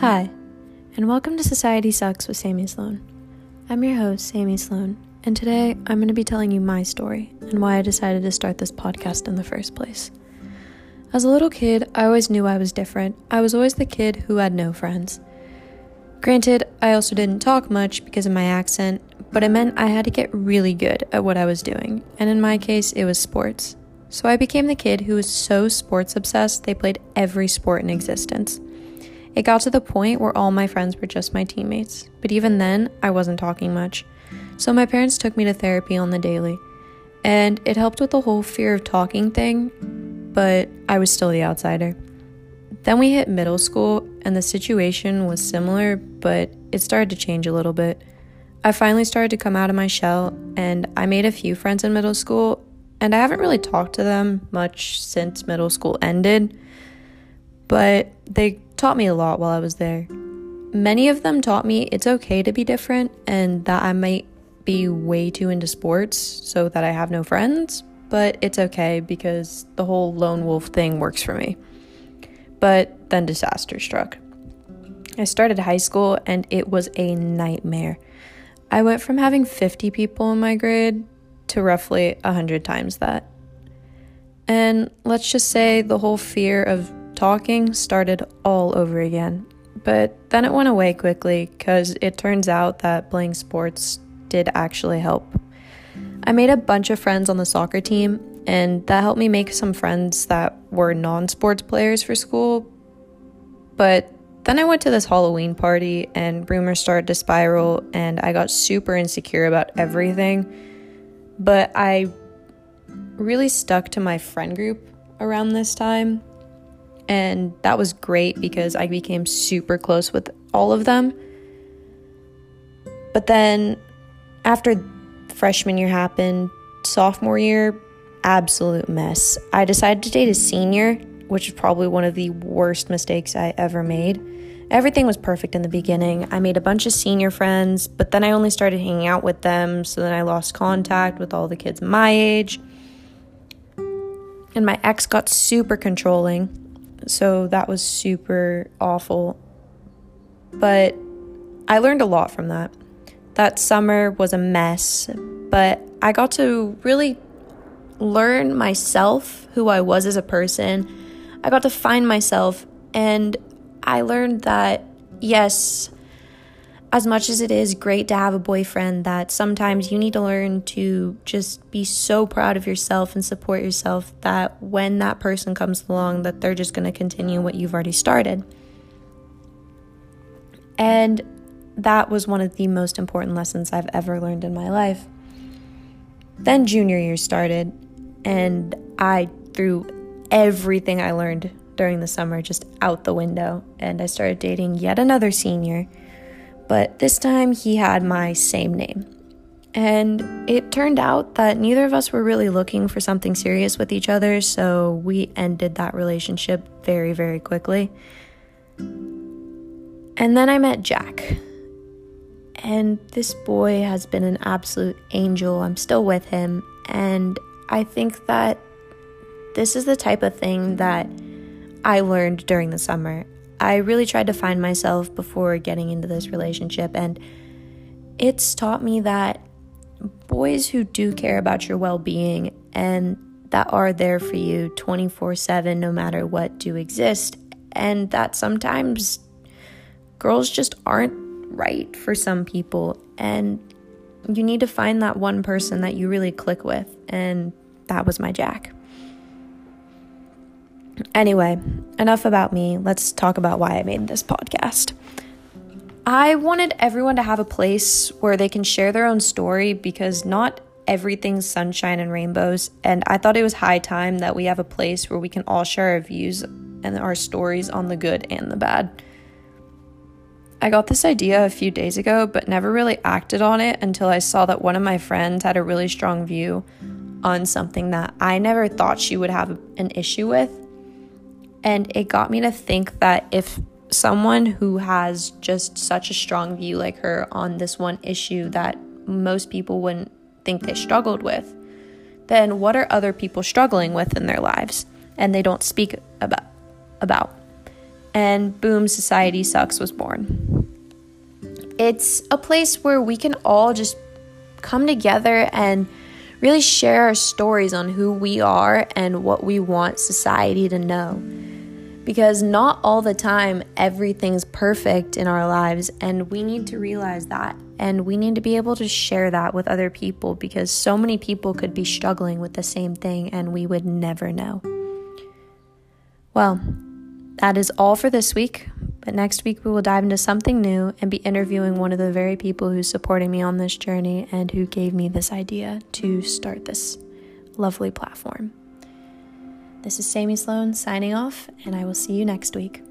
Hi, and welcome to Society Sucks with Sammy Sloan. I'm your host, Sammy Sloan, and today I'm going to be telling you my story and why I decided to start this podcast in the first place. As a little kid, I always knew I was different. I was always the kid who had no friends. Granted, I also didn't talk much because of my accent, but it meant I had to get really good at what I was doing, and in my case, it was sports. So I became the kid who was so sports obsessed they played every sport in existence. It got to the point where all my friends were just my teammates, but even then, I wasn't talking much. So my parents took me to therapy on the daily, and it helped with the whole fear of talking thing, but I was still the outsider. Then we hit middle school, and the situation was similar, but it started to change a little bit. I finally started to come out of my shell, and I made a few friends in middle school, and I haven't really talked to them much since middle school ended, but they taught me a lot while I was there. Many of them taught me it's okay to be different and that I might be way too into sports so that I have no friends, but it's okay because the whole lone wolf thing works for me. But then disaster struck. I started high school and it was a nightmare. I went from having 50 people in my grade to roughly 100 times that. And let's just say the whole fear of talking started all over again. But then it went away quickly because it turns out that playing sports did actually help. I made a bunch of friends on the soccer team, and that helped me make some friends that were non sports players for school. But then I went to this Halloween party, and rumors started to spiral, and I got super insecure about everything. But I really stuck to my friend group around this time and that was great because I became super close with all of them. But then after freshman year happened, sophomore year, absolute mess. I decided to date a senior, which is probably one of the worst mistakes I ever made. Everything was perfect in the beginning. I made a bunch of senior friends, but then I only started hanging out with them, so then I lost contact with all the kids my age. And my ex got super controlling so that was super awful. But I learned a lot from that. That summer was a mess, but I got to really learn myself, who I was as a person. I got to find myself, and I learned that, yes, as much as it is great to have a boyfriend, that sometimes you need to learn to just be so proud of yourself and support yourself that when that person comes along that they're just going to continue what you've already started. And that was one of the most important lessons I've ever learned in my life. Then junior year started, and I threw everything I learned during the summer just out the window, and I started dating yet another senior but this time he had my same name. And it turned out that neither of us were really looking for something serious with each other, so we ended that relationship very, very quickly. And then I met Jack. And this boy has been an absolute angel. I'm still with him. And I think that this is the type of thing that I learned during the summer. I really tried to find myself before getting into this relationship, and it's taught me that boys who do care about your well being and that are there for you 24 7, no matter what, do exist, and that sometimes girls just aren't right for some people, and you need to find that one person that you really click with, and that was my Jack. Anyway, enough about me. Let's talk about why I made this podcast. I wanted everyone to have a place where they can share their own story because not everything's sunshine and rainbows. And I thought it was high time that we have a place where we can all share our views and our stories on the good and the bad. I got this idea a few days ago, but never really acted on it until I saw that one of my friends had a really strong view on something that I never thought she would have an issue with. And it got me to think that if someone who has just such a strong view like her on this one issue that most people wouldn't think they struggled with, then what are other people struggling with in their lives and they don't speak about about? and boom, Society Sucks was born. It's a place where we can all just come together and really share our stories on who we are and what we want society to know. Because not all the time everything's perfect in our lives, and we need to realize that. And we need to be able to share that with other people because so many people could be struggling with the same thing and we would never know. Well, that is all for this week. Next week, we will dive into something new and be interviewing one of the very people who's supporting me on this journey and who gave me this idea to start this lovely platform. This is Sammy Sloan signing off, and I will see you next week.